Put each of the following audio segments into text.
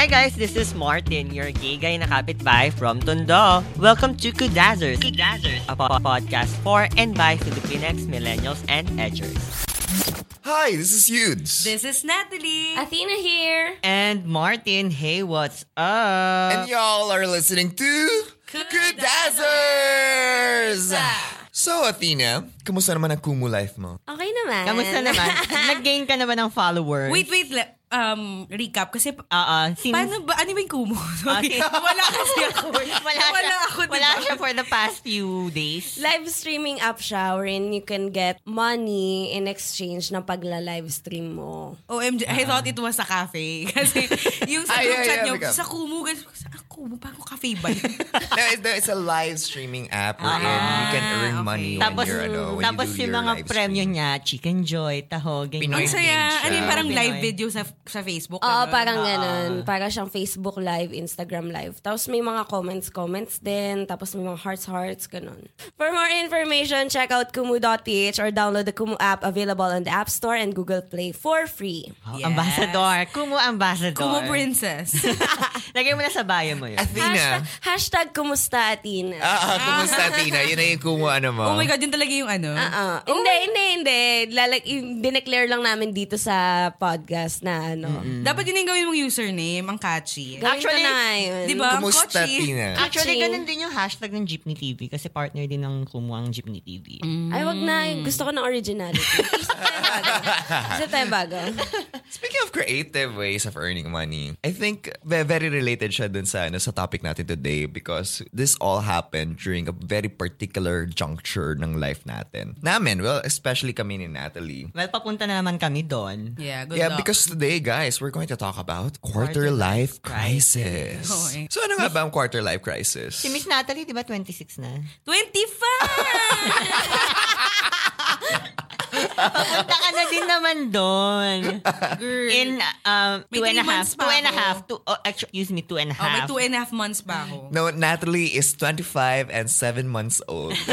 Hi guys, this is Martin, your gay guy na kapitbahay from Tondo. Welcome to Kudazzers, Kudazzers, a po- podcast for and by Filipinx, millennials, and edgers. Hi, this is Yudes. This is Natalie. Athena here. And Martin, hey, what's up? and y'all are listening to Kudazzers! So, Athena, kamusta naman ang Kumu life mo? Okay naman. Kamusta naman? Nag-gain ka naman ng followers? Wait, wait. le- Um, recap. Kasi, Oo, since... paano ba? Ano ba yung kumo? Ah, wala kasi ako. Wala, Wala siya, ako, diba? wala siya for the past few days. Live streaming app siya wherein you can get money in exchange ng pagla-live stream mo. OMG, I thought it was a cafe. Kasi yung sa group chat bigam. sa Kumu, ganun, sa Kumu, parang cafe ba yun? no, it's, it's a live streaming app wherein you can earn okay. money Tapos, when you're, ano, when tapos you do yung your mga live premyo niya, Chicken Joy, Taho, ganyan. Pinoy Ang saya. Ano yung parang Pinoy. live video sa sa Facebook? Oo, ganun? parang ganun. Para siyang Facebook Live, Instagram Live. Tapos may mga comments-comments din. Tapos may mga hearts-hearts, ganun. For more information, check out kumu.ph or download the Kumu app available on the App Store and Google Play for free. Oh, Yes. Ambassador. Kumu Ambassador. Kumu Princess. Lagay mo na sa bio mo yun. Athena. Hashtag, hashtag kumusta, Athena. Ah, ah, kumusta, Athena? Yun na yung Kumu ano mo. oh my God, yun talaga yung ano. Ah, Hindi, hindi, hindi. Lalag, dineclare lang namin dito sa podcast na ano. Dapat yun yung gawin mong username, ang catchy. Gawin Actually, na ngayon. Di ba? Kumusta, catchy. Tina? Actually, ganun din yung hashtag ng Jeepney TV kasi partner din ng Kumu ang Jeepney TV. Ay, wag na. Gusto ko ng originality. Gusto tayo bago. Gusto tayo bago. Speaking of creative ways of earning money, I think ve- very related siya dun sa, ano, sa topic natin today because this all happened during a very particular juncture ng life natin. Namin, well, especially kami ni Natalie. Well, papunta na naman kami doon. Yeah, good yeah, luck. because today, guys, we're going to talk about quarter, Quarter life life crisis. Okay. So ano nga ba ang quarter life crisis? Si Miss Natalie, di ba 26 na? 25! Papunta ka na din naman doon. Girl. In um, two and a half. Two and a half. Two, oh, actually, excuse me, two and a oh, may half. two and a half months pa ako. No, Natalie is 25 and 7 months old.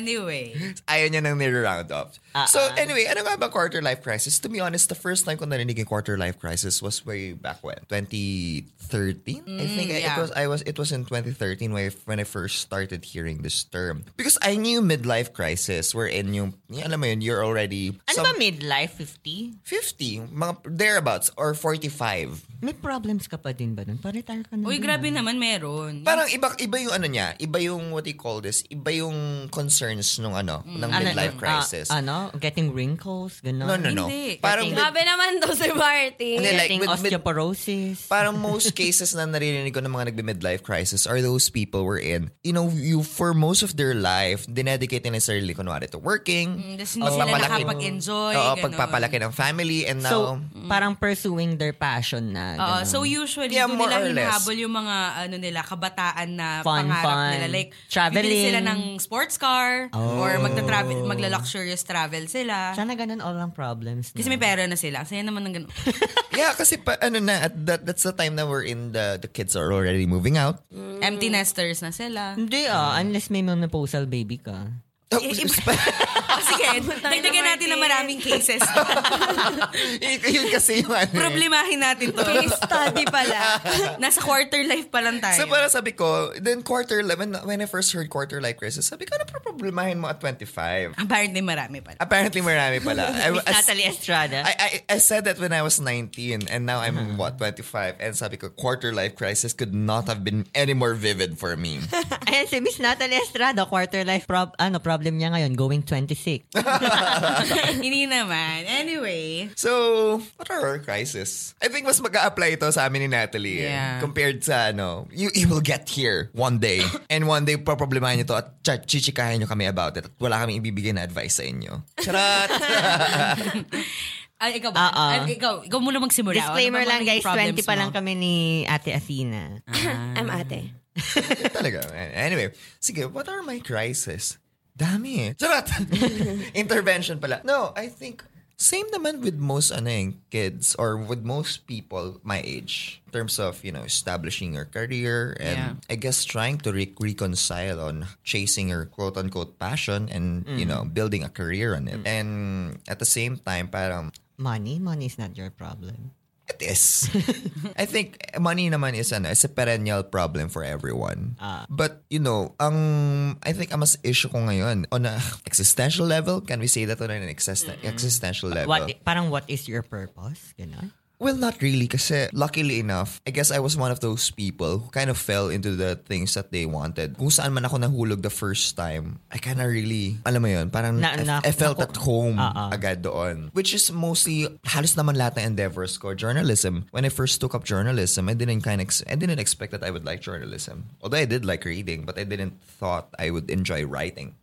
Anyway. Ayaw niya nang nire-round up. Ah, so anyway, ano nga ba quarter life crisis? To be honest, the first time ko narinig yung quarter life crisis was way back when? 2013? I think I- it yeah. was I was it was in 2013 when I, when I first started hearing this term. Because I knew midlife crisis wherein yung, yung alam mo yun, you're already Ano some- ba midlife? 50? 50, mga thereabouts, or 45. May problems ka pa din ba nun? Pa-retire ka na Uy, grabe ah. naman meron. Parang iba iba yung ano niya, iba yung what you call this? Iba yung concerns nung ano, ng Ano, midlife ah, crisis. ano? Getting wrinkles? Gano'n? no, no, no. Hindi. Parang Getting- Grabe naman daw si Martin. Hindi, like, Getting with- with- osteoporosis? parang most cases na naririnig ko ng mga nagbe-midlife crisis are those people we're in. You know, you for most of their life, dinedicate nila sarili kunwari to working. Tapos hindi sila nakapag-enjoy. Oo, ganun. pagpapalaki ng family and now, so, parang pursuing their passion na. Oo, gano'n. so usually, Yeah, doon nila hinahabol yung mga ano nila, kabataan na Fun, pangarap fun. nila. Like, Traveling. bibili sila ng sports car Oh. or magta-travel, magla-luxurious travel sila. Sana ganun all ang problems. Kasi may pera na sila. Saya naman ng ganun. yeah, kasi pa, ano na, at that, that's the time na we're in, the, the kids are already moving out. Empty nesters na sila. Hindi ah, unless may menopausal baby ka. Oh, sige, dagdagan natin ng maraming cases. yun kasi yung ano. eh. Problemahin natin to. Case study pala. Nasa quarter life pa lang tayo. So para sabi ko, then quarter life, when, when I first heard quarter life crisis, sabi ko, ano pa problemahin mo at 25? Apparently marami pa. Apparently marami pala. I, Miss as- Natalie Estrada. I, I, I said that when I was 19 and now I'm what 25 and sabi ko quarter life crisis could not have been any more vivid for me. Ayan si Miss Natalie Estrada, quarter life prob ano problem niya ngayon, going 26. Hindi naman. Anyway. So, what are our crisis? I think mas mag apply ito sa amin ni Natalie eh, Yeah. compared sa ano, you, you will get here one day. and one day, paproblemahin nyo to at ch- chichikahin nyo kami about it. At wala kami ibibigay na advice sa inyo. Charot! Ay, ikaw ba? Oo. Ay, ikaw, ikaw muna magsimula. Disclaimer Ano lang guys, problems 20 pa mo? lang kami ni Ate Athena. I'm ate. Talaga. Anyway, sige, what are my crisis? Dami eh. Charot! Intervention pala. No, I think same naman with most ano eh, kids or with most people my age in terms of, you know, establishing your career and I guess trying to re- reconcile on chasing your quote-unquote passion and, you know, building a career on it. And at the same time, parang Money? Money is not your problem. It is. I think money naman is ano, is a perennial problem for everyone. Ah. But you know, ang I think ang mas issue ko ngayon on a existential level, can we say that on an exist- existential level? What, parang what is your purpose? Ganon. Well, not really kasi luckily enough, I guess I was one of those people who kind of fell into the things that they wanted. Kung saan man ako nahulog the first time, I kind of really, alam mo yun, parang Na- I, na- I felt naku- at home ah. agad doon. Which is mostly, halos naman lahat ng endeavors ko. Journalism. When I first took up journalism, I didn't kind of, I didn't expect that I would like journalism. Although I did like reading, but I didn't thought I would enjoy writing.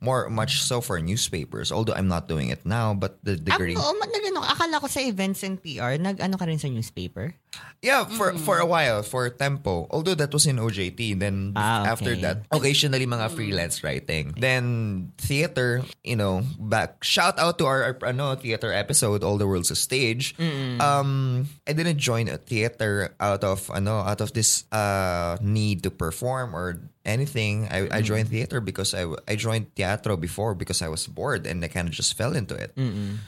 More, much so for newspapers. Although I'm not doing it now, but the degree. Ah, oo, ma- nag- ano, akala ko sa events and PR, nag-ano ka rin sa newspaper? Yeah, for for a while, for Tempo. Although that was in OJT. Then Ah, after okay. that, occasionally mga freelance writing. Then theater, you know, back shout out to our, our ano, theater episode, All the World's a Stage. Um I didn't join a theater out of ano, out of this uh need to perform or anything. I, I mm-hmm. joined theater because I, I joined teatro before because I was bored and I kind of just fell into it.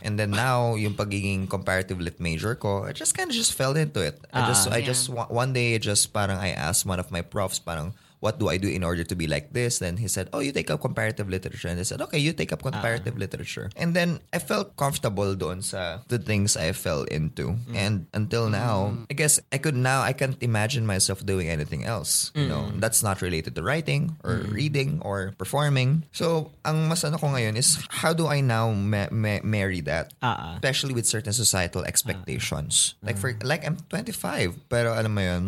And then now, yung pagiging comparative lit major ko, I just kind of just fell into it. I just, ah. I just, one day, just parang I asked one of my profs, parang, what do I do in order to be like this? Then he said, oh, you take up comparative literature. And I said, okay, you take up ah. comparative literature. And then I felt comfortable doon sa the things I fell into. Mm. And until now, mm. I guess I could now, I can't imagine myself doing anything else. You know, mm. that's not related to writing or reading or performing. So, ang mas ano ko ngayon is how do I now ma- ma- marry that? Ah, ah. Especially with certain societal expectations. Ah, ah. Like for like I'm 25, pero alam mo yun,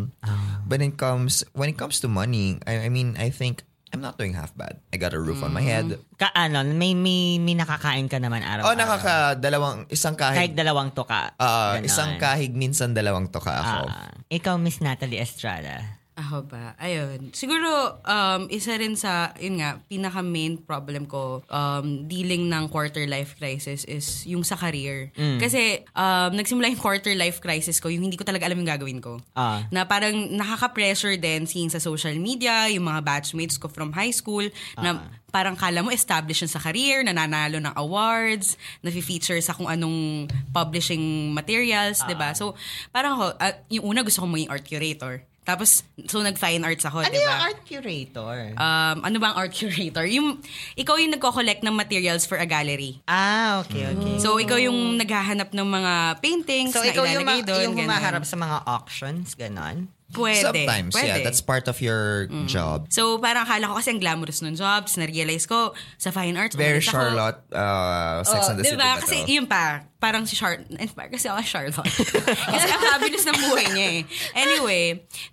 when it comes when it comes to money, I, I mean, I think I'm not doing half bad. I got a roof on my head. Ka, ano, may, may, may nakakain ka naman araw-araw. Oh, nakaka dalawang isang Kahit kahig. dalawang tuka. Ah, Ganon. isang kahig minsan dalawang toka ako. Ah, ikaw, Miss Natalie Estrada. Ako ba? Ayun. Siguro, um, isa rin sa, yun nga, pinaka-main problem ko um, dealing ng quarter life crisis is yung sa career. Kasi, um, nagsimula yung quarter life crisis ko, yung hindi ko talaga alam yung gagawin ko. Ah. Na parang nakaka-pressure din seeing sa social media, yung mga batchmates ko from high school, na parang kala mo established sa career, nananalo ng awards, na-feature sa kung anong publishing materials, 'di ba? So, parang ako, ah, yung una gusto ko maging art curator. Tapos, so nag-fine arts ako, Ano di yung ba? art curator? Um, ano ba ang art curator? Yung, ikaw yung nagko-collect ng materials for a gallery. ah, okay, okay. So, ikaw yung naghahanap ng mga paintings So, na ikaw yung, ma- doon. yung humaharap sa mga auctions, ganon? Pwede. Sometimes, pwede. yeah, that's part of your Mm. job. So, parang akala ko kasi ang glamorous ng jobs. Na-realize ko, sa fine arts, Very umalis ako. Charlotte, uh, Sex Oh, and the City. diba? to. Kasi yun pa, parang si Charlotte, inspire kasi ako Charlotte. kasi ang fabulous ng buhay niya eh. Anyway,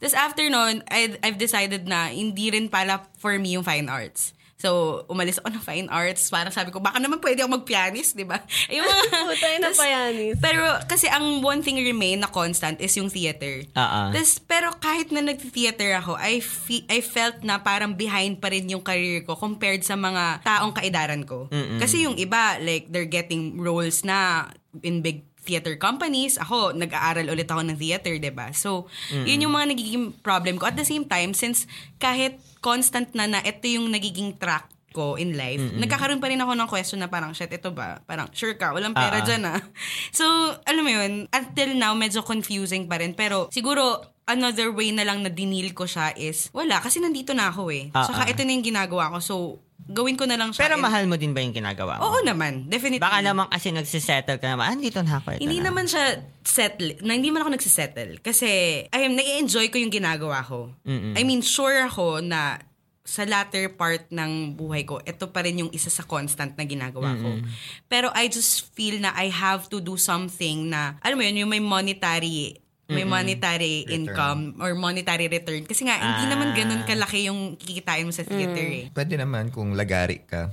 this after nun, I, I've decided na hindi rin pala for me yung fine arts. So, umalis ako ng fine arts. Parang sabi ko, baka naman pwede ako mag-pianist, di ba? Yung mga... Putay na pianist. Pero kasi ang one thing remain na constant is yung theater. Ah, ah. Tas, pero kahit na nag-theater ako, I, fe- I felt na parang behind pa rin yung career ko compared sa mga taong kaidaran ko. Kasi yung iba, like, they're getting roles na in big theater companies. Ako, nag-aaral ulit ako ng theater, ba So, yun yung mga nagiging problem ko. At the same time, since kahit constant na na ito yung nagiging track ko in life, nagkakaroon pa rin ako ng question na parang, shit, ito ba? Parang, sure ka, walang pera ah. dyan ah. So, alam mo yun, until now, medyo confusing pa rin. Pero, siguro, another way na lang na dinil ko siya is, wala, kasi nandito na ako eh. Ah, Saka ah. ito na yung ginagawa ko. So, gawin ko na lang siya. Pero And- mahal mo din ba yung ginagawa mo? Oo naman, definitely. Baka naman kasi nagsisettle ka naman, ah, dito na ako. ito Hindi na. naman siya settle, na hindi man ako nagsisettle. Kasi, I am, nai-enjoy ko yung ginagawa ko. I mean, sure ako na sa latter part ng buhay ko, ito pa rin yung isa sa constant na ginagawa ko. Pero I just feel na I have to do something na, alam mo yun, yung may monetary may monetary income or monetary return. Kasi nga, hindi naman ganun kalaki yung kikitain mo sa theater eh. Pwede naman kung lagari ka.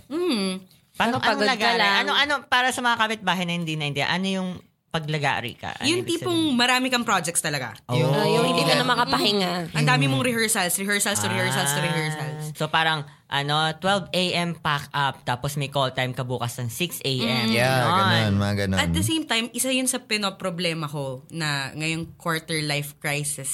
Paano Kapag ano pagod ka lagari? lang. Ano, ano, para sa mga kapitbahay na hindi na hindi, ano yung paglagari ka? Ano yung tipong marami kang projects talaga. Yung, Ah, yung hindi ka na makapahinga. Ang dami mong rehearsals, rehearsals to rehearsals to Ah. rehearsals. So parang ano 12 a.m. pack up tapos may call time ka bukas ng 6 a.m. yeah, Ganon. ganun, mga ganun. At the same time, isa yun sa pinoproblema ko na ngayong quarter life crisis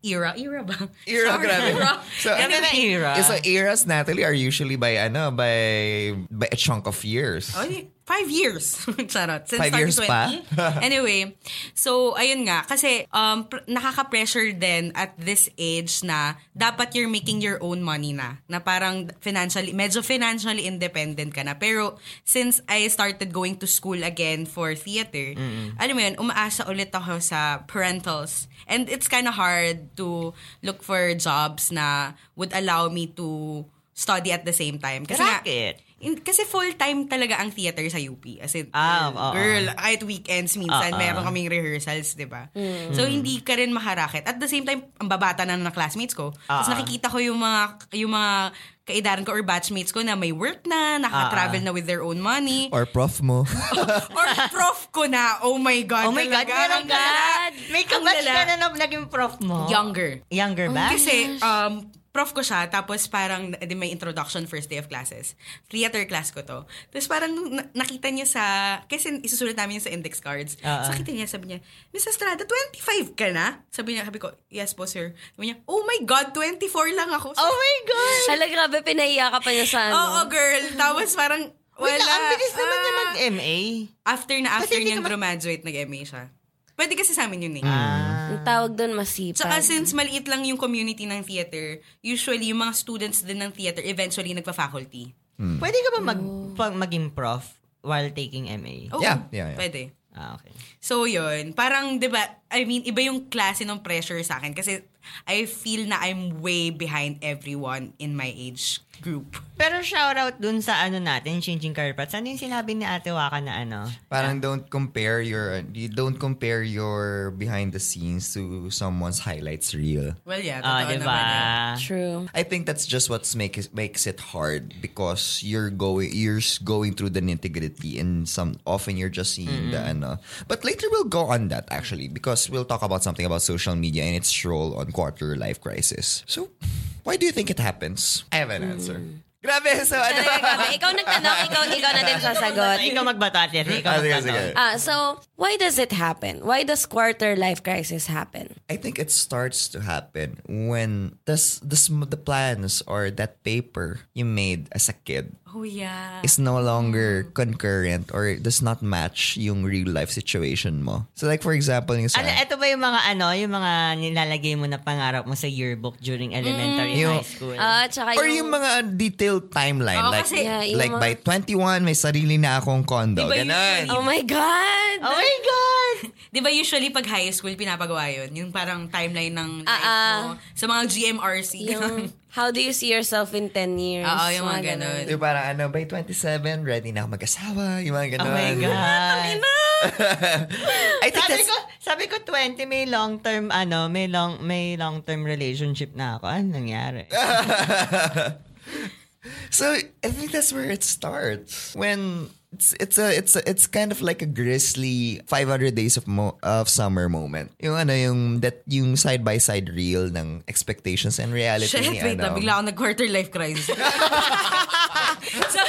era. Era ba? Era, Sorry, grabe. Era. So, Ano na era? So, eras, Natalie, are usually by, ano, by, by a chunk of years. Oh, five years. Charot. Since Five years 2020. pa? anyway, so, ayun nga. Kasi, um, pr- nakaka-pressure din at this age na dapat you're making your own money na. Na parang financially, medyo financially independent ka na. Pero, since I started going to school again for theater, alam mo yun, umaasa ulit ako sa parentals. And it's kind of hard to look for jobs na would allow me to study at the same time. Kasi nga, Bakit? In- kasi full-time talaga ang theater sa UP. As in, Ah, girl, oo. girl, kahit weekends minsan, Oo. meron kaming rehearsals, di ba? So, hindi ka rin makarakit. At the same time, ang babata na ng classmates ko. Tapos Oo. nakikita ko yung mga, yung mga kaidaran ko or batchmates ko na may work na, naka-travel na with their own money. Or prof mo. or prof ko na. Oh my God. Oh my God, talaga. meron Ang ka lala. May kabatch ka na na naging prof mo. Younger. Younger ba? Kasi, um, prof ko siya, tapos parang di may introduction first day of classes. Theater class ko to. Tapos parang na- nakita niya sa, kasi isusulat namin yun sa index cards. Ah, so nakita niya, sabi niya, Miss Estrada, 25 ka na? Sabi niya, sabi ko, yes po sir. Sabi niya, oh my God, 24 lang ako. Oh my God! Hala, grabe, pinaiya ka pa niya sa ano. Oo, girl. Tapos parang, wala. Wait ang bilis naman niya ah. mag-MA. After na after niyang ka ma- graduate, nag-MA siya. Pwede kasi sa amin yun eh. Ah. Ang tawag doon masipag. Tsaka since maliit lang yung community ng theater, usually yung mga students din ng theater eventually nagpa-faculty. Pwede ka ba mag, pag maging prof while taking MA? Oh, Yeah, yeah, yeah. Pwede. Ah, okay. So yun, parang 'di ba, I mean, iba yung klase ng pressure sa akin kasi I feel na I'm way behind everyone in my age group. Pero shoutout dun sa ano natin, Changing Career Paths. Ano yung sinabi ni Ate Waka na ano? Parang don't compare your you don't compare your behind the scenes to someone's highlights reel. Well, yeah, Ah, totoo di naman. yun. ba? True. I think that's just what makes makes it hard because you're going you're going through the nitty-gritty and some often you're just seeing the ano. But later we'll go on that actually because we'll talk about something about social media and its role on quarter life crisis. So, why do you think it happens? I have an answer. Grabe, so ano? Talaga, grabe. Ikaw nagtanong, ikaw, ikaw na din sasagot. Ikaw magbato, Ate. Ikaw Ah, sige, magbato. sige. Ah, so, why does it happen? Why does quarter life crisis happen? I think it starts to happen when this, this the plans or that paper you made as a kid Oh yeah. is no longer concurrent or does not match yung real life situation mo. So like for example, yung sa Ano, ito ba yung mga ano, yung mga nilalagay mo na pangarap mo sa yearbook during elementary Yung- high school? Tsaka or yung mga detailed timeline Oo, like kasi- Yeah, yung like mga- by 21 may sarili na akong condo. Diba Ganon. usually- Oh my God! oh my God! Di ba usually pag high school, pinapagawa yun? Yung parang timeline ng life Ah, ah. mo. Sa mga GMRC. Yung, how do you see yourself in 10 years? Oo, yung mga ganon. Yung parang ano, by 27, ready na ako mag-asawa. Yung mga Oh ganon. my God! I think sabi that's... ko, sabi ko 20 may long term ano, may long may long term relationship na ako. Ano nangyari? So I think that's where it starts when it's it's a it's a, it's kind of like a grisly 500 days of mo, of summer moment. Yung ano yung that yung side by side reel ng expectations and reality Shit, ni wait ano. lang. Bigla ako nag-quarter life crisis. so,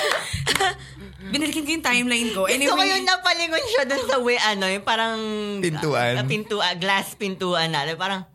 binalikin ko yung timeline ko. Gusto ko Anyway, yung napalingon siya dun sa way, ano, yung parang... Pintuan. ah, pintuan, glass pintuan na. Parang,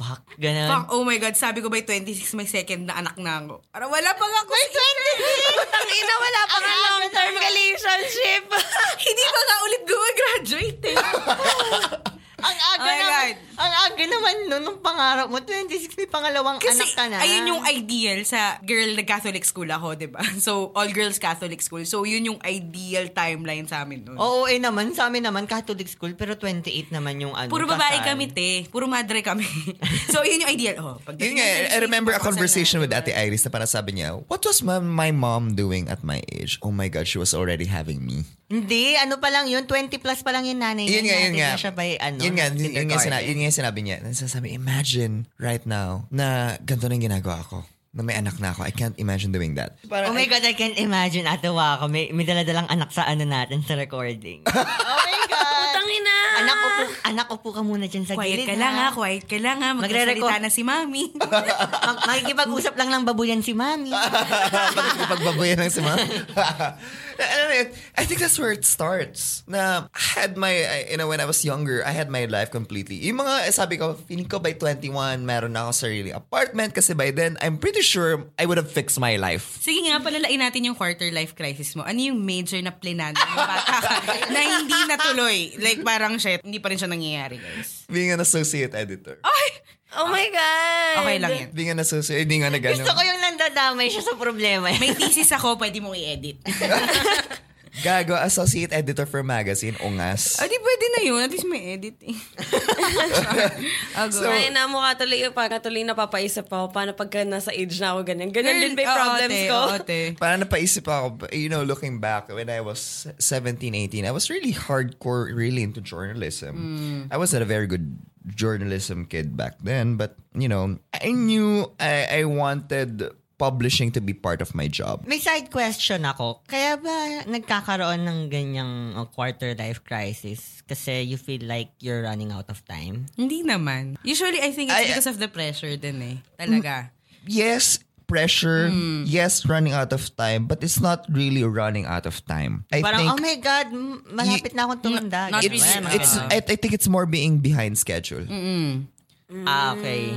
fuck, ganun. fuck, oh my God, sabi ko by 26 may second na anak na ako. Parang wala pa nga ako. May 26! Ang ina, wala pa nga long-term relationship. Hindi pa nga ulit gumag-graduate eh. Ang aga Oh na, God. ang aga naman nun, nung pangarap mo, 26, may pangalawang Kasi anak ka na. ayun yung ideal sa girl na Catholic school ako, di ba? So, all girls Catholic school. So, yun yung ideal timeline sa amin nun. Oo, eh naman, sa amin naman, Catholic school, pero 28 naman yung ano. Puro babae kasal. kami, te. Puro madre kami. so, yun yung ideal. Oh, pag Yun nga, I remember a conversation with Ate Iris na parang sabi niya, what was my, my mom doing at my age? Oh my God, she was already having me. Hindi, ano pa lang yun, 20 plus pa lang yung nanay Yun nga, niya. yun nga. Na siya by, ano, yun nga, yun, yun, nga sinabi, yun nga yung sinabi niya. Nasasabi, imagine right now na ganito na yung ginagawa ko. Na may anak na ako. I can't imagine doing that. Oh my God, I can't imagine, atawa ako. May, may daladalang anak sa ano natin sa recording. oh my God! Tangina! anak, upo, anak, upo ka muna dyan sa Quiet gilid. ka lang ha, quiet ka lang ha. Magsasalita na si mami. Mag- makikipag-usap lang ng babuyan si mami. Pagbabayan lang si ma'am. I think that's where it starts. Na I had my, you know, when I was younger, I had my life completely. Yung mga, eh, sabi ko, feeling ko by 21, meron na ako sarili apartment kasi by then, I'm pretty sure I would have fixed my life. Sige nga, palalain natin yung quarter life crisis mo. Ano yung major na plinado mo bata ka na hindi natuloy? Like parang shit, hindi pa rin siya nangyayari, guys. Being an associate editor. Ay! Oh my God! Okay lang yan. Being an associate, hindi nga na gano'n. Gusto ko yung nandadamay siya sa problema. May thesis ako, pwede mong i-edit. Gago, associate editor for magazine, Ungas. O di pwede na yun. At least may edit eh. Ago. Ay, na mukha tuloy yung parang tuloy napapaisip ako paano pagka nasa age na ako ganyan. Ganyan din ba yung oo, problems ko? oo, te. Parang napaisip ako, you know, looking back, when I was 17, 18, I was really hardcore, really into journalism. I wasn't a very good journalism kid back then, but, you know, I knew I, I wanted publishing to be part of my job. May side question ako. Kaya ba nagkakaroon ng ganyang uh, quarter life crisis? Kasi you feel like you're running out of time? Hindi naman. Usually, I think it's Ay, because of the pressure din eh. Talaga. Yes, pressure. Yes, running out of time, but it's not really running out of time. I Parang, think oh my God, malapit na akong tumanda. not it's, really. it's, I, I think it's more being behind schedule. ah, okay.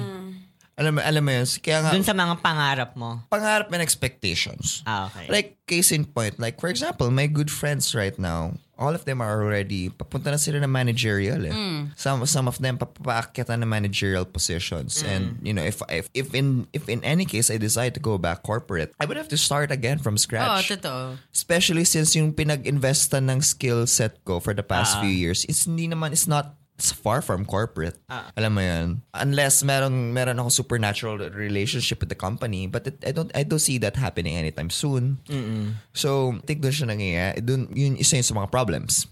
Alam mo, alam mo yun, kaya nga, Dun sa mga pangarap mo. pangarap and expectations. Ah, okay. Like, case in point, like, for example, my good friends right now, all of them are already, papunta na sila na managerial eh. Some, some of them, papaakyatan na managerial positions. And, you know, if, if, if in, if in any case I decide to go back corporate, I would have to start again from Oo, scratch. totoo. Especially since yung pinag-investan ng skill set ko for the past few years, it's hindi naman, it's not, it's far from corporate. Alam mo yan. Unless meron, meron ako supernatural relationship with the company, but it, I don't, I don't see that happening anytime soon. So, I think doon siya nangyayari. Doon, yun isa yun sa mga problems.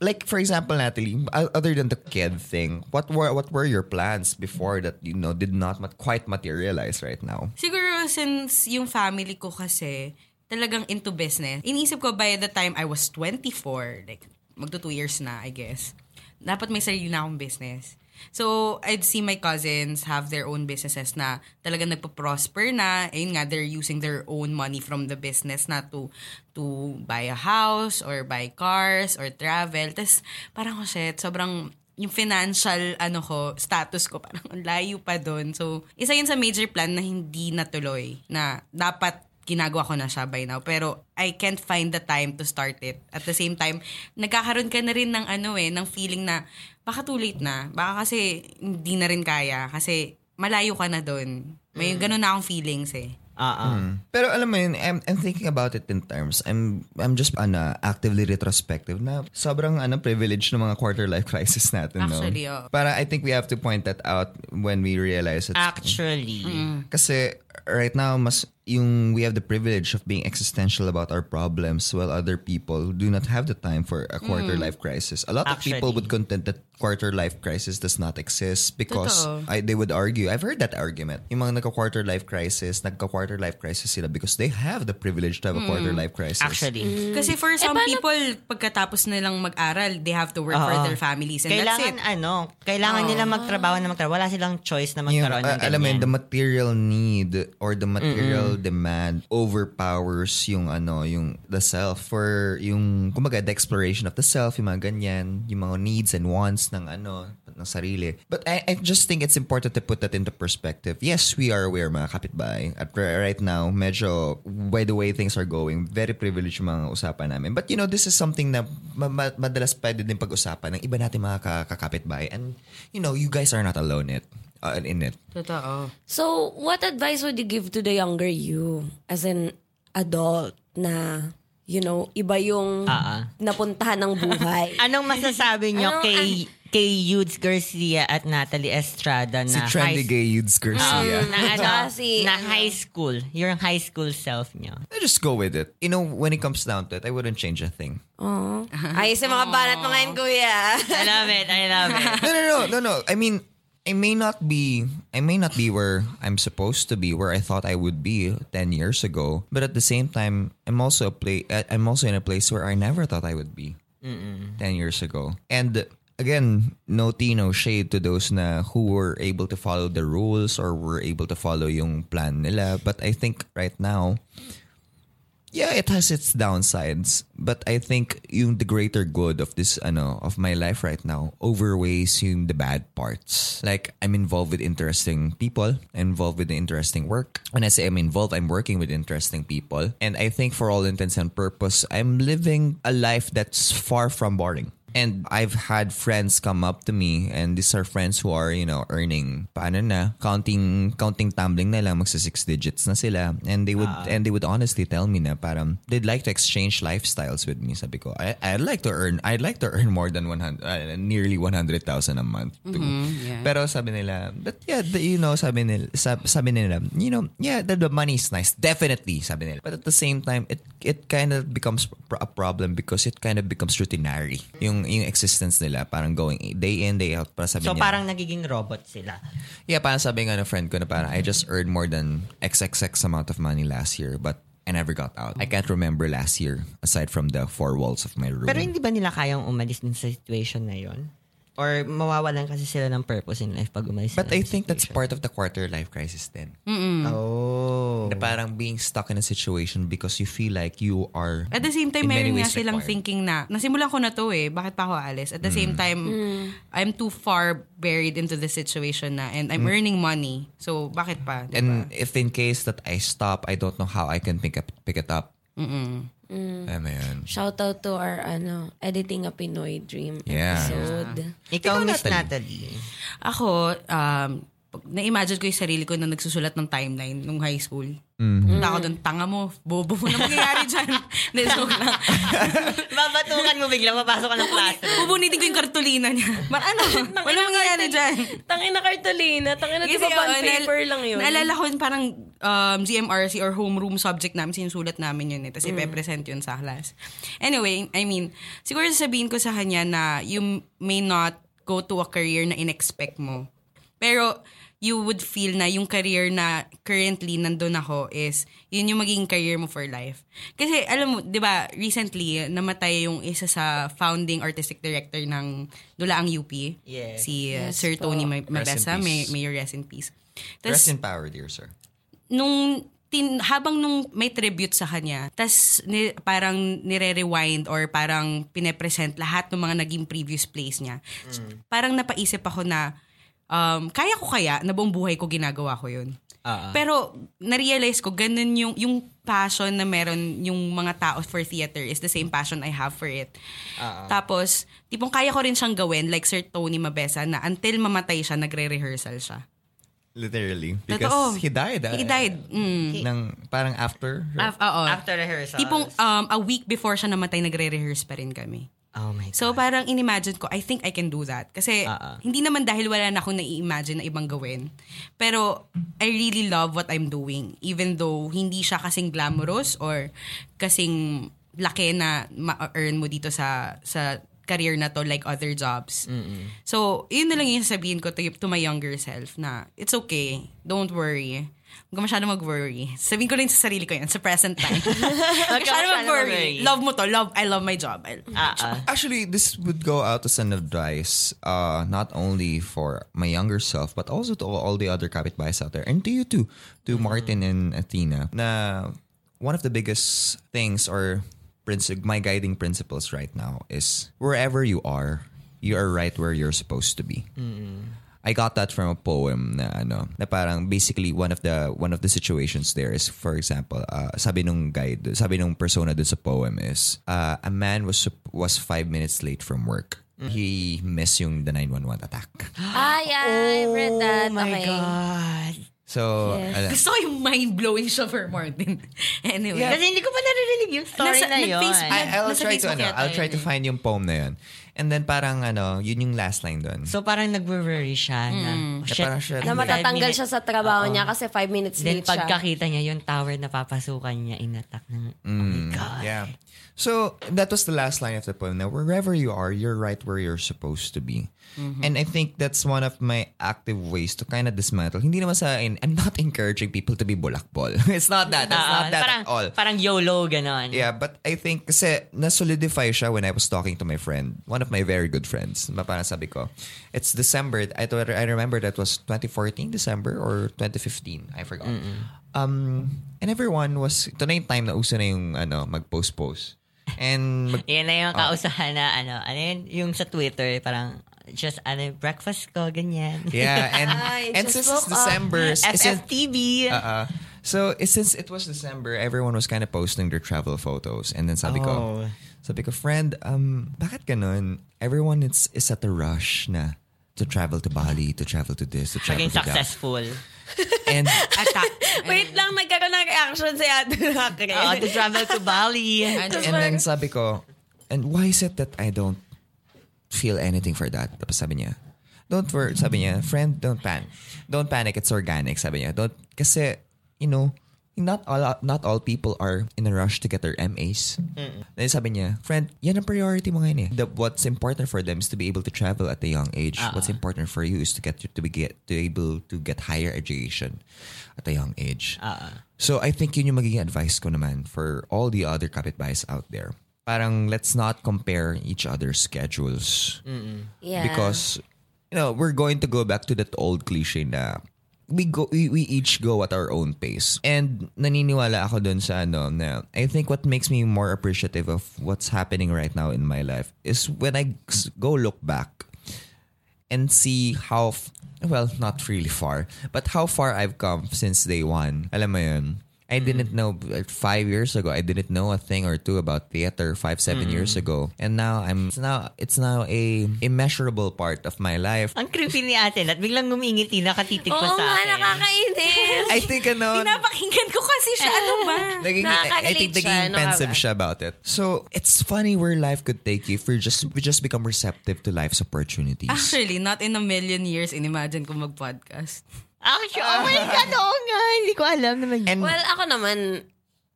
Like, for example, Natalie, other than the kid thing, what were what were your plans before that, you know, did not mat- quite materialize right now? Siguro since yung family ko kasi talagang into business, iniisip ko by the time I was 24, like magto two years na, I guess, dapat may sarili na akong business. So, I'd see my cousins have their own businesses na talagang nagpo-prosper na. Ayun nga, they're using their own money from the business na to to buy a house or buy cars or travel. Tapos, parang, oh shit, sobrang yung financial ano ko, status ko parang ang layo pa doon. So, isa yun sa major plan na hindi natuloy na dapat ginagawa ko na siya by now. Pero I can't find the time to start it. At the same time, nagkakaroon ka na rin ng ano eh, ng feeling na baka too late na. Baka kasi hindi na rin kaya. Kasi malayo ka na doon. May ganun na akong feelings eh. Ah, ah. Pero alam mo yun, I'm, I'm thinking about it in terms, I'm I'm just ano, actively retrospective na sobrang ano, privilege ng mga quarter life crisis natin. Actually, no? oh. Para I think we have to point that out when we realize it. Actually. Kasi right now, mas yung we have the privilege of being existential about our problems while other people do not have the time for a quarter life crisis. A lot of people Actually. would contend that quarter life crisis does not exist because. I, they would argue, I've heard that argument. Yung mga nagka-quarter life crisis, nagka-quarter life crisis sila because they have the privilege to have a quarter life crisis. Actually. Kasi for some paano- people, pagkatapos nilang mag-aral, they have to work for Oo. their families and that's it. ano, kailangan nila magtrabaho na magtrabaho. Wala silang choice na Yung, magkaroon ng uh, alam mo ganyan. the material need or the material demand overpowers yung ano, yung the self for yung kumbaga the exploration of the self, yung mga ganyan, yung mga needs and wants ng ano, ng sarili. But I, I just think it's important to put that into perspective. Yes, we are aware mga kapitbahay. At right now, medyo by the way things are going, very privileged yung mga usapan namin. But you know, this is something na ma- ma- madalas pwede din pag-usapan ng iba natin mga ka- kakapitbahay. And you know, you guys are not alone it. Uh, in it. Totoo. So, what advice would you give to the younger you as an adult na, you know, iba yung Ah, ah. napuntahan ng buhay? Anong masasabi nyo Anong- kay kay Yudes Garcia at Natalie Estrada Si na Trendy high, Gay Yudes Garcia. na, ano, si, na ano, high school, yung high school self nyo. I just go with it. You know, when it comes down to it, I wouldn't change a thing. Oh. Ay, sa mga banat mga yun, kuya. I love it, I love it. no, no, no, no, no. I mean, I may not be, I may not be where I'm supposed to be, where I thought I would be ten years ago. But at the same time, I'm also a play. I'm also in a place where I never thought I would be ten years ago. And again, no tea, no shade to those na who were able to follow the rules or were able to follow yung plan nila. But I think right now, yeah, it has its downsides, but I think yung the greater good of this ano of my life right now overweighs yung the bad parts. Like I'm involved with interesting people, involved with interesting work. When I say I'm involved, I'm working with interesting people, and I think for all intents and purpose, I'm living a life that's far from boring. And I've had friends come up to me and these are friends who are, you know, earning paano na, counting counting tumbling na lang magsa six digits na sila and they would and they would honestly tell me na parang they'd like to exchange lifestyles with me. Sabi ko, I I'd like to earn I'd like to earn more than 100 uh, nearly 100,000 a month too. yeah. Pero sabi nila, but yeah, the, you know, sabi nila, sab, sabi nila, you know, yeah, the, the money is nice, definitely, sabi nila. But at the same time, it it kind of becomes a problem because it kind of becomes routinary. Yung yung existence nila, parang going day in, day out. Para sabi So niya, parang nagiging robot sila. yeah, parang sabi nga ng friend ko na parang I just earned more than XXX amount of money last year, but I never got out. I can't remember last year aside from the four walls of my room. Pero hindi ba nila kayang umalis din sa situation na yon? Or mawawalan kasi sila ng purpose in life pag umalis But I think that's situation? part of the quarter life crisis then. Oh. Na parang being stuck in a situation because you feel like you are At the same time, meron nga ways silang required. thinking na, nasimulan ko na to eh, bakit pa ako aalis? At the same time, I'm too far buried into the situation na and I'm earning money. So, bakit pa? Diba? And if in case that I stop, I don't know how I can pick up pick it up. Alam mo yun. Shout out to our ano, Editing a Pinoy Dream Yeah. episode. Ikaw, Ikaw, Miss Natalie. Natalie. Ako, um, na-imagine ko yung sarili ko na nagsusulat ng timeline nung high school. Punta ako doon, tanga mo, bobo mo na mangyayari dyan. Hindi, joke lang. Babatukan mo bigla, papasok ka ng classroom. Bubunitin ko yung kartulina niya. Ma- ano? Wala mangyayari dyan. Tangin na kartolina, tangin na di Kasi, ba bond oo, paper lang yun? Naalala ko yun parang um, GMRC or homeroom subject namin, sinusulat namin yun eh. Tapos ipe-present yun sa class. Anyway, I mean, siguro sasabihin ko sa kanya na you may not go to a career na in-expect mo. Pero you would feel na yung career na currently nandun ako is yun yung magiging career mo for life. Kasi alam mo, di ba, recently, namatay yung isa sa founding artistic director ng Dulaang UP. Yes. Si uh, Yes Sir po. Tony Rest in Mabesa. May, may you rest in peace. Rest Tas, in power, dear sir. nung tin, habang nung may tribute sa kanya, tas ni, parang nire-rewind or parang pine-present lahat ng mga naging previous plays niya. Parang napaisip ako na um, kaya ko kaya na buong buhay ko ginagawa ko yun. Ah. Pero na-realize ko ganun yung yung passion na meron yung mga tao for theater is the same passion I have for it. Ah. Tapos, tipong kaya ko rin siyang gawin like Sir Tony Mabesa na until mamatay siya, nagre-rehearsal siya. Literally. Because Totoo. he died. ah. He died. Mm. Ng, parang after. Af- oo. After rehearsal. Tipong um, a week before siya namatay, nagre-rehearse pa rin kami. Oh my God. So parang inimagine ko, I think I can do that. Kasi ah. hindi naman dahil wala na akong nai-imagine na ibang gawin. Pero I really love what I'm doing. Even though hindi siya kasing glamorous or kasing laki na ma-earn mo dito sa sa career na to like other jobs. So, yun na lang yung sasabihin ko to, to my younger self na it's okay. Don't worry. Huwag ka masyado mag-worry. Sabihin ko lang sa sarili ko yan, sa present time. Huwag ka masyado masyado mag-worry. Love mo to. Love, I love my job. I- Ah, ah. Actually, this would go out as an advice, uh, not only for my younger self, but also to all, the other kapitbahays out there, and to you too, to Martin and Athena. Na one of the biggest things or princi- my guiding principles right now is wherever you are, you are right where you're supposed to be. I got that from a poem na ano, na parang basically one of the one of the situations there is for example, uh, sabi nung guide, sabi nung persona dun sa poem is uh, a man was was five minutes late from work. He missed yung the 911 attack. Ah, yeah, I've read that. Oh my okay. God. So, Yes. ano, Gusto ko yung mind-blowing siya for Martin. anyway. Kasi hindi ko pa naririnig yung story Nasa- na yun. nag-Facebook- I, I'll Nasa try to Facebook ano, I'll try to eh. find yung poem na yun. And then parang ano, yun yung last line dun. So parang nag-worry siya na, oh, Na shit, Na matatanggal minutes- siya sa trabaho niya kasi five minutes Then late siya. pagkakita niya yung tower na papasukan niya, inatak ng, oh my God. Yeah. So that was the last line of the poem. Now, wherever you are, you're right where you're supposed to be. And I think that's one of my active ways to kind of dismantle. Hindi naman sa akin, I'm not encouraging people to be bulakbol. it's not that. Ah, not that parang, at all. Parang YOLO, ganon. Yeah, but I think kasi na-solidify siya when I was talking to my friend, one of my very good friends. Parang sabi ko, it's December. I, thought, I remember that was 2014 December or 2015. I forgot. Um, and everyone was, ito na yung time na uso na yung ano, mag-post-post. And mag, Yan na yung Oh. kausahan na, ano, ano yun, yung sa Twitter, parang, just, ano, breakfast ko, ganyan. yeah, and Ay, and since it's up. December, since, FFTV. uh, so it, since it was December, everyone was kind of posting their travel photos. And then sabi ko, Oh. sabi ko, friend, um, bakit ganun? Everyone is, is at a rush na to travel to Bali, to travel to this, to travel Maging to that. successful. And Attack. Wait lang, nagkaroon ng reaction si Ate Rocker. Oh, to travel to Bali. and then sabi ko, and why is it that I don't feel anything for that? Tapos sabi niya, don't worry, sabi niya, friend, don't panic. Don't panic, it's organic, sabi niya. Don't, kasi, you know, not all not all people are in a rush to get their MAs. Then sabi niya, friend, yan ang priority mo ngayon eh. The, what's important for them is to be able to travel at a young age. What's important for you is to get to be get to able to get higher education at a young age. So I think yun yung magiging advice ko naman for all the other kapitbahays out there. Parang let's not compare each other's schedules. Yeah. Because, you know, we're going to go back to that old cliche na we go we, we each go at our own pace. And naniniwala ako dun sa ano na I think what makes me more appreciative of what's happening right now in my life is when I go look back and see how well not really far but how far I've come since day one. Alam mo yun. I didn't know like, five years ago. I didn't know a thing or two about theater five seven years ago, and now I'm it's now it's now a immeasurable part of my life. Ang creepy ni ate at biglang ngumingiti, nakatitig pa Oo sa nga, akin. nakakainis. I think ano, Pinapakinggan ko kasi siya. Ano ba? naging, I, I think Nakaka-relate siya, naging pensive nakaka- siya about it. So it's funny where life could take you if we just we just become receptive to life's opportunities. Actually, not in a million years inimagine ko mag-podcast. Actually, oh my God, oo nga. Hindi ko alam naman. And well, ako naman,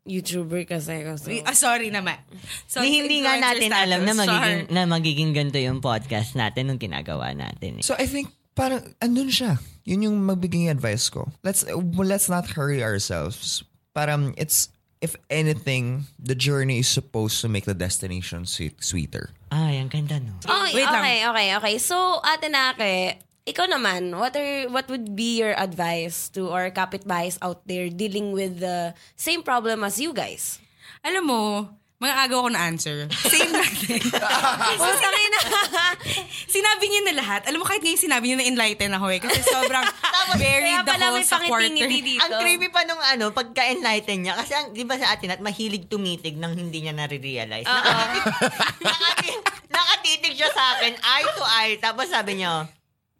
YouTuber kasi. kasi. Ah, sorry naman. So, Hindi, hindi nga natin alam na magiging, Sorry. na magiging ganito yung podcast natin nung ginagawa natin. eh. So I think parang andun siya. Yun yung magbiging advice ko. Let's well, let's not hurry ourselves. Parang it's if anything, the journey is supposed to make the destination sweet, sweeter. Ay, ang ganda no. Oh, Wait lang. okay, okay, okay. So, Ate Nake, ikaw naman, what are what would be your advice to our kapitbahays out there dealing with the same problem as you guys? Alam mo, mga agaw ko na answer. Same natin. Oh, sakay na. sinabi niyo na lahat. Alam mo, kahit ngayon sinabi niyo na enlighten ako eh. Kasi sobrang buried ako may sa quarter. pangiti-ngiti dito. Ang creepy pa nung ano, pagka-enlighten niya. Kasi ang, di ba sa atin at mahilig tumitig nang hindi niya nare-realize. Nakatitig, nakati- nakatitig siya sa akin, eye to eye. Tapos sabi niya,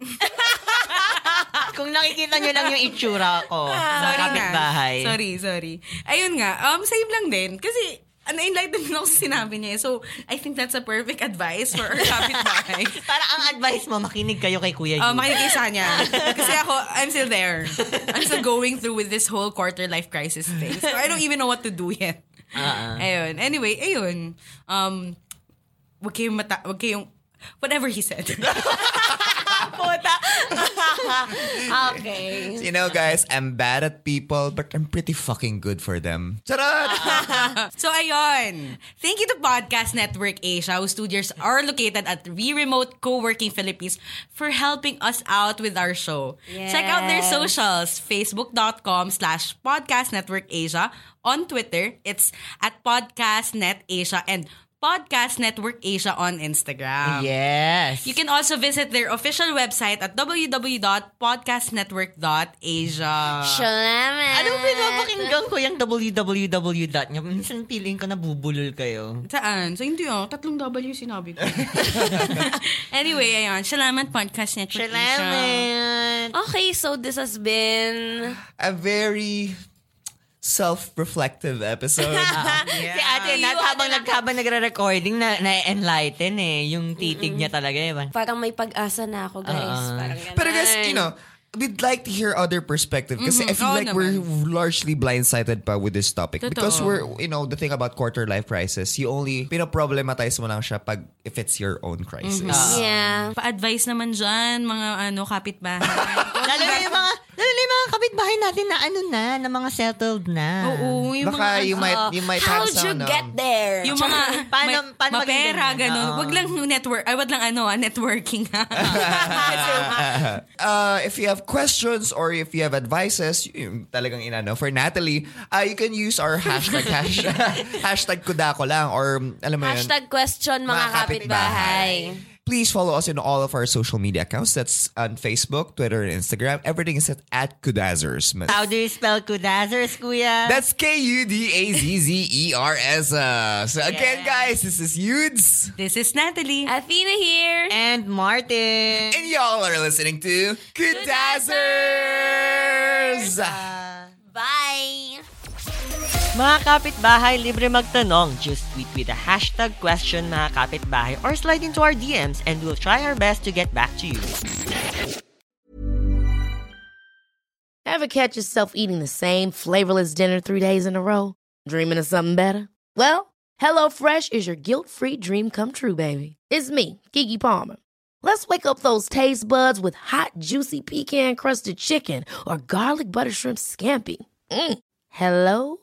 kung nakikita niyo lang yung itsura ko sa Ah, Sorry kapitbahay. na. Sorry, sorry. Ayun nga, um, same lang din. Kasi, na-enlighten din ako sa sinabi niya. eh. So, I think that's a perfect advice for our kapitbahay. Para ang advice mo, makinig kayo kay Kuya Uh, Yu. makinig kayo sa kanya. Kasi ako, I'm still there. I'm still going through with this whole quarter life crisis thing. So I don't even know what to do yet. Ah. Ayun. Anyway, ayun. Um, wag kayong mata, wag kayong, whatever he said. Puta. okay. You know, guys, I'm bad at people, but I'm pretty fucking good for them. Charot! so, ayun. Thank you to Podcast Network Asia, whose studios are located at We Remote Co-working Philippines for helping us out with our show. Check out their socials, facebook.com slash Podcast Network Asia. On Twitter, it's at Podcast Net Asia and Podcast Network Asia on Instagram. Yes. You can also visit their official website at www.podcastnetwork.asia. Salamat. Ano pinapakinggan ko yung www dot niya? Minsan feeling ko nabubulol kayo. Saan? So, hindi oh. Tatlong W sinabi ko. anyway, ayun. Salamat Podcast Network Asia. Salamat! Okay, so this has been... A very self-reflective episode. Si ate Nat, habang, nag, habang nagre-recording, na, na-enlighten eh. Yung titig niya talaga eh. Parang may pag-asa na ako, guys. Ah. Parang ganun. Pero guys, you know, we'd like to hear other perspective kasi I feel Oo like we're largely blindsided pa with this topic Totoo. because we're you know the thing about quarter life crisis you only pinoproblematize mo lang siya pag if it's your own crisis Yeah. Pa-advise naman dyan, mga ano, kapitbahay. Lalo yung mga, lalo na yung mga kapitbahay natin na ano na, na mga settled na. Oo, yung baka mga, you might you might How'd have you some get um, there? yung mga, Paano- may, paano mapera, ganun. Oo. Wag lang network, ay wag lang ano, ah, networking. uh, if you have questions or if you have advices, yung talagang inano, for Natalie, uh, you can use our hashtag, hash, hashtag kudako lang or alam mo yun. Hashtag question mga, Mga kapitbahay. Please follow us in all of our social media accounts. That's on Facebook, Twitter, and Instagram. Everything is at, at Kudazzers. How do you spell kudazzers, kuya? That's K-U-D-A-Z-Z-E-R-S. Uh, So again, guys, this is Yudes. This is Natalie. Athena here. And Martin. And y'all are listening to Kudazzers. Bye. Mga kapitbahay, libre magtanong. Just tweet with the hashtag question mga kapitbahay or slide into our DMs and we'll try our best to get back to you. Ever catch yourself eating the same flavorless dinner three days in a row? Dreaming of something better? Well, HelloFresh is your guilt-free dream come true, baby. It's me, Kiki Palmer. Let's wake up those taste buds with hot, juicy pecan-crusted chicken or garlic butter shrimp scampi. Mm. Hello